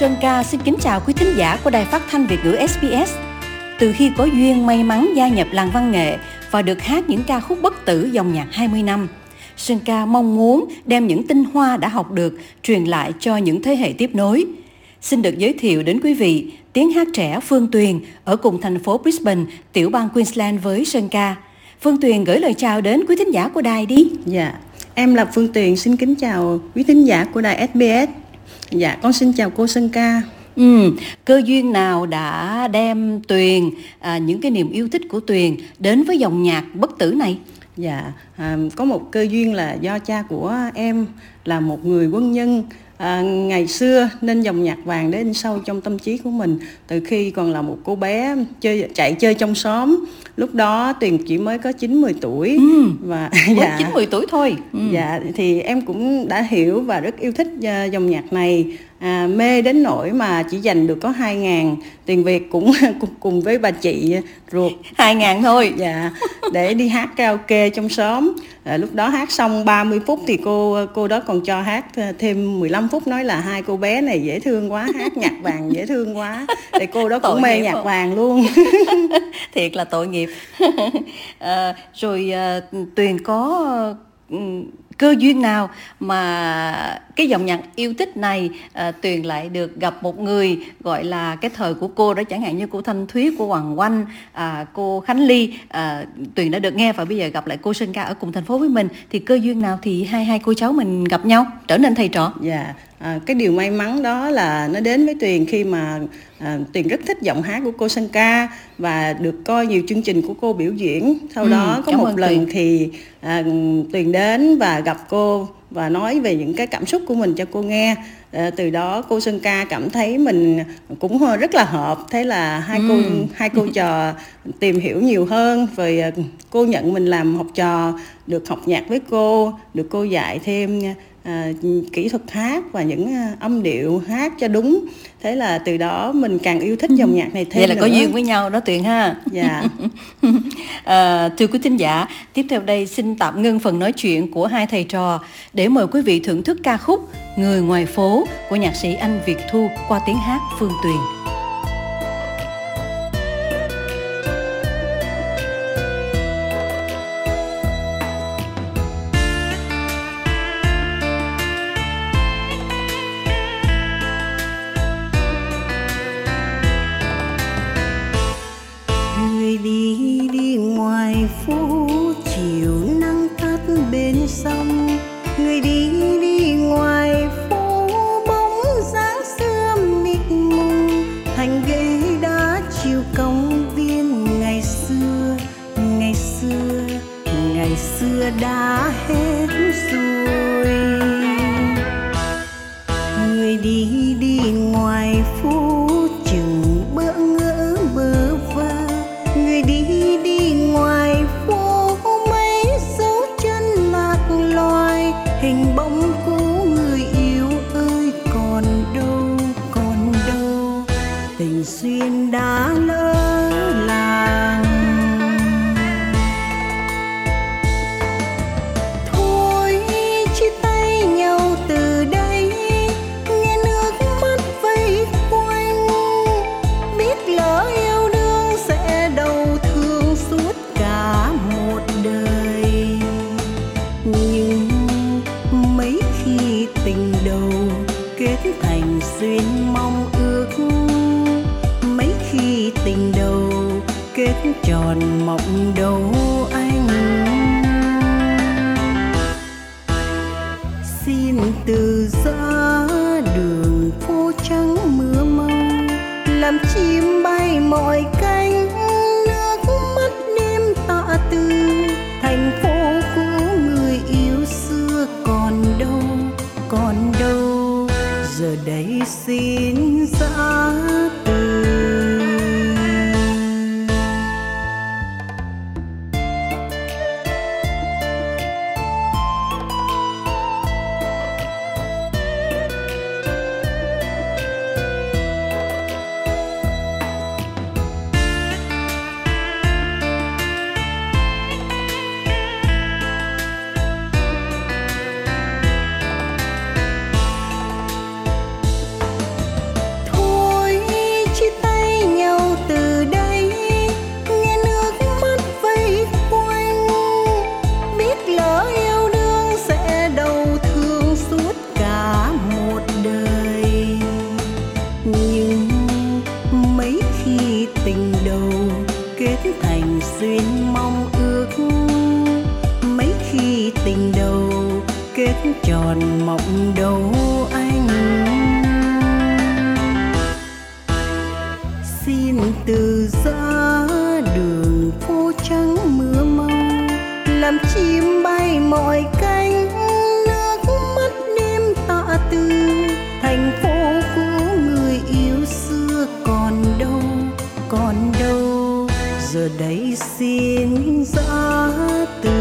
Sơn Ca xin kính chào quý thính giả của Đài Phát thanh Việt ngữ SBS. Từ khi có duyên may mắn gia nhập làng văn nghệ và được hát những ca khúc bất tử dòng nhạc 20 năm, Sơn Ca mong muốn đem những tinh hoa đã học được truyền lại cho những thế hệ tiếp nối. Xin được giới thiệu đến quý vị tiếng hát trẻ Phương Tuyền ở cùng thành phố Brisbane, tiểu bang Queensland với Sơn Ca. Phương Tuyền gửi lời chào đến quý thính giả của đài đi. Dạ, em là Phương Tuyền xin kính chào quý thính giả của đài SBS. Dạ, con xin chào cô Sơn Ca. Ừ, cơ duyên nào đã đem Tuyền à, những cái niềm yêu thích của Tuyền đến với dòng nhạc bất tử này? Dạ, à, có một cơ duyên là do cha của em là một người quân nhân à, ngày xưa nên dòng nhạc vàng đến sâu trong tâm trí của mình từ khi còn là một cô bé chơi chạy chơi trong xóm lúc đó tuyền chỉ mới có chín 10 tuổi ừ. và dạ chín mười tuổi thôi ừ. dạ thì em cũng đã hiểu và rất yêu thích uh, dòng nhạc này à, mê đến nỗi mà chỉ dành được có hai ngàn tiền việt cũng cùng, cùng với bà chị ruột hai ngàn thôi. Dạ để đi hát karaoke trong xóm. À, lúc đó hát xong 30 phút thì cô cô đó còn cho hát thêm 15 phút nói là hai cô bé này dễ thương quá hát nhạc vàng dễ thương quá. Thì cô đó cũng mê nhạc không? vàng luôn. Thiệt là tội nghiệp. À, rồi à, tuyền có ừ, cơ duyên nào mà cái dòng nhạc yêu thích này à, tuyền lại được gặp một người gọi là cái thời của cô đó chẳng hạn như cô thanh thúy cô hoàng oanh à, cô khánh ly à, tuyền đã được nghe và bây giờ gặp lại cô sơn ca ở cùng thành phố với mình. Thì cơ duyên nào thì hai hai cô cháu mình gặp nhau? Trở nên thầy trò. Dạ à, cái điều may mắn đó là nó đến với tuyền khi mà à, tuyền rất thích giọng hát của cô sơn ca và được coi nhiều chương trình của cô biểu diễn. Sau ừ, đó có một lần tuyền. thì à, tuyền đến và gặp cô và nói về những cái cảm xúc của mình cho cô nghe à, từ đó cô Sơn Ca cảm thấy mình cũng rất là hợp thế là hai ừ. cô hai cô trò tìm hiểu nhiều hơn rồi à, cô nhận mình làm học trò được học nhạc với cô được cô dạy thêm kỹ thuật hát và những à, âm điệu hát cho đúng. Thế là từ đó mình càng yêu thích dòng nhạc này thêm vậy là nữa. có duyên với nhau đó tuyền ha. Dạ. À, thưa quý thính giả tiếp theo đây xin tạm ngưng phần nói chuyện của hai thầy trò để mời quý vị thưởng thức ca khúc người ngoài phố của nhạc sĩ anh việt thu qua tiếng hát phương tuyền từ gió đường phố trắng mưa mông, làm chim bay mọi cánh, nước mắt đêm tạ từ. Thành phố cũ người yêu xưa còn đâu còn đâu, giờ đây xin ra kết tròn mộng đầu anh. Xin từ giã đường phố trắng mưa mau làm chim bay mọi cánh nước mắt đêm tạ tư thành phố cũ người yêu xưa còn đâu còn đâu, giờ đây xin giã từ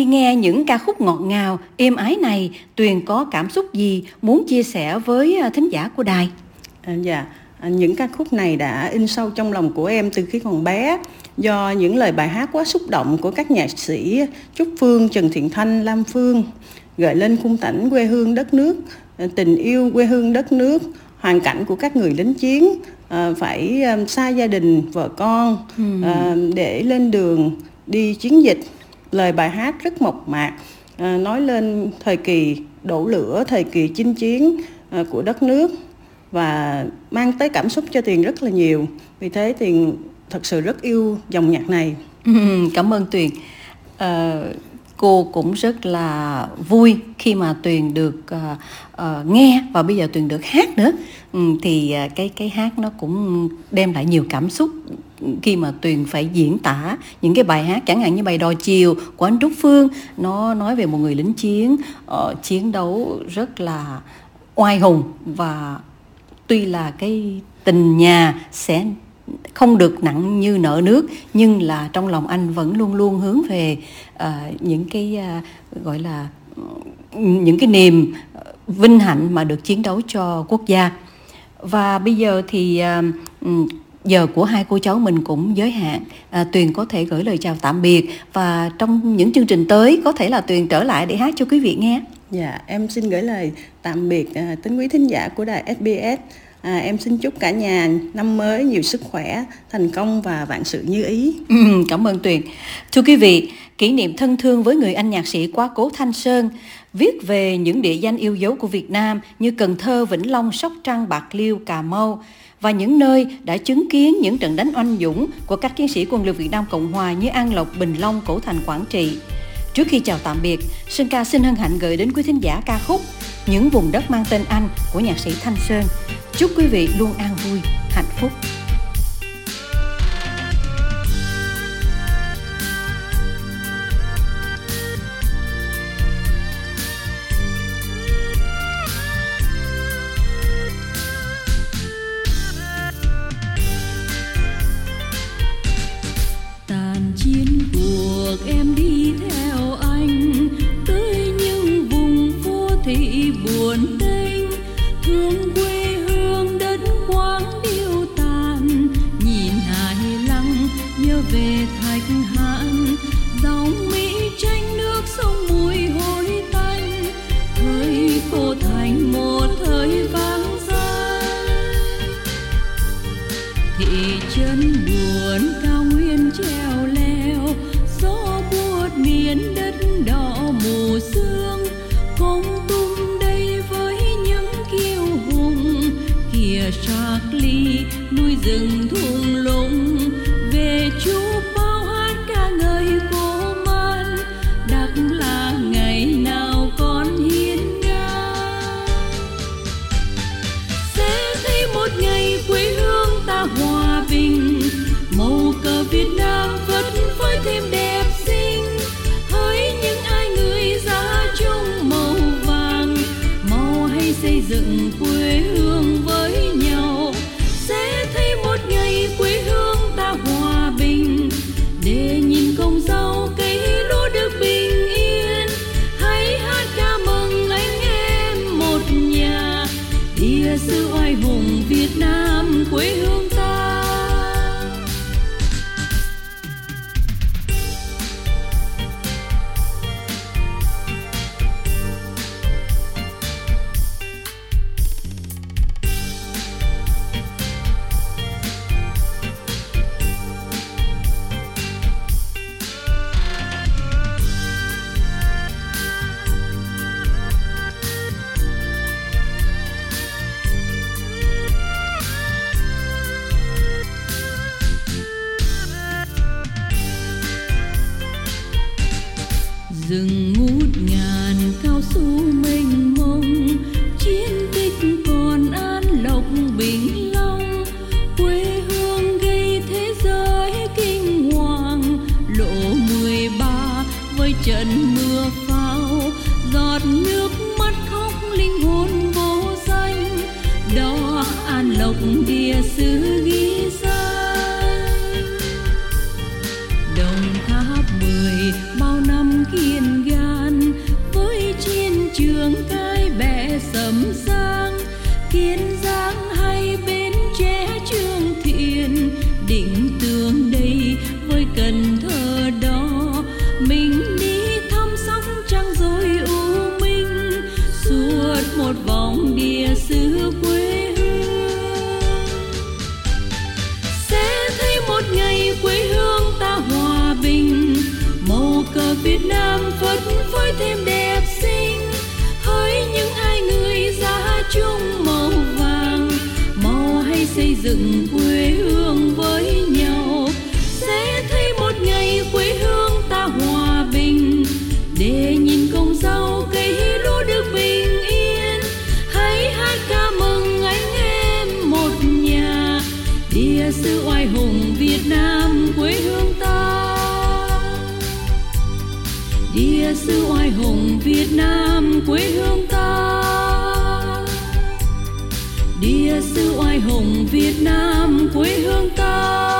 Khi nghe những ca khúc ngọt ngào, êm ái này, Tuyền có cảm xúc gì muốn chia sẻ với à, thính giả của đài? À, dạ, à, những ca khúc này đã in sâu trong lòng của em từ khi còn bé do những lời bài hát quá xúc động của các nhạc sĩ Trúc Phương, Trần Thiện Thanh, Lam Phương gợi lên khung cảnh quê hương đất nước, à, tình yêu quê hương đất nước, hoàn cảnh của các người lính chiến phải xa gia đình, vợ con để lên đường đi chiến dịch. Lời bài hát rất mộc mạc, à, nói lên thời kỳ đổ lửa, thời kỳ chinh chiến à, của đất nước và mang tới cảm xúc cho Tuyền rất là nhiều. Vì thế Tuyền thật sự rất yêu dòng nhạc này. Ừ, cảm ơn Tuyền. À, cô cũng rất là vui khi mà Tuyền được uh, uh, nghe và bây giờ Tuyền được hát nữa. Ừm, thì uh, cái cái hát nó cũng đem lại nhiều cảm xúc khi mà Tuyền phải diễn tả những cái bài hát chẳng hạn như bài Đò Chiều của anh Trúc Phương nó nói về một người lính chiến uh, chiến đấu rất là oai hùng và tuy là cái tình nhà sẽ không được nặng như nợ nước nhưng là trong lòng anh vẫn luôn luôn hướng về uh, những cái uh, gọi là những cái niềm vinh hạnh mà được chiến đấu cho quốc gia và bây giờ thì uh, giờ của hai cô cháu mình cũng giới hạn à, tuyền có thể gửi lời chào tạm biệt và trong những chương trình tới có thể là tuyền trở lại để hát cho quý vị nghe Dạ, em xin gửi lời tạm biệt à, tính quý thính giả của đài SBS. À, em xin chúc cả nhà năm mới nhiều sức khỏe, thành công và vạn sự như ý. Ừ, Cảm ơn Tuyền. Thưa quý vị, kỷ niệm thân thương với người anh nhạc sĩ quá cố Thanh Sơn, viết về những địa danh yêu dấu của Việt Nam như Cần Thơ, Vĩnh Long, Sóc Trăng, Bạc Liêu, Cà Mau và những nơi đã chứng kiến những trận đánh oanh dũng của các chiến sĩ quân lực Việt Nam Cộng Hòa như An Lộc, Bình Long, Cổ Thành, Quảng Trị. Trước khi chào tạm biệt, Sơn ca xin hân hạnh gửi đến quý thính giả ca khúc Những vùng đất mang tên Anh của nhạc sĩ Thanh Sơn. Chúc quý vị luôn an vui, hạnh phúc. Kìa ly, núi rừng thung lũng. Về chúa, bao hát ca ngợi cô man đặc là ngày nào con hiến nga sẽ thấy một ngày quê hương ta hòa bình. Màu cờ Việt Nam phất phới thêm đẹp xinh. Hỡi những ai người ra chung màu vàng. Màu hay xây dựng quê rừng ngút ngàn cao su mênh mông, chiến tích còn an lộc bình long. Quê hương gây thế giới kinh hoàng, lộ mười ba với trận mưa pháo. Giọt nước mắt khóc linh hồn vô danh đó an lộc địa xứ ghi xây dựng quê hương với nhau. Sẽ thấy một ngày quê hương ta hòa bình. Để nhìn công rau cây lúa được bình yên. Hãy hát ca mừng anh em một nhà. Địa sư oai hùng Việt Nam quê hương ta. Địa sư oai hùng Việt Nam quê hương ta địa sư oai hùng Việt Nam quê hương ta.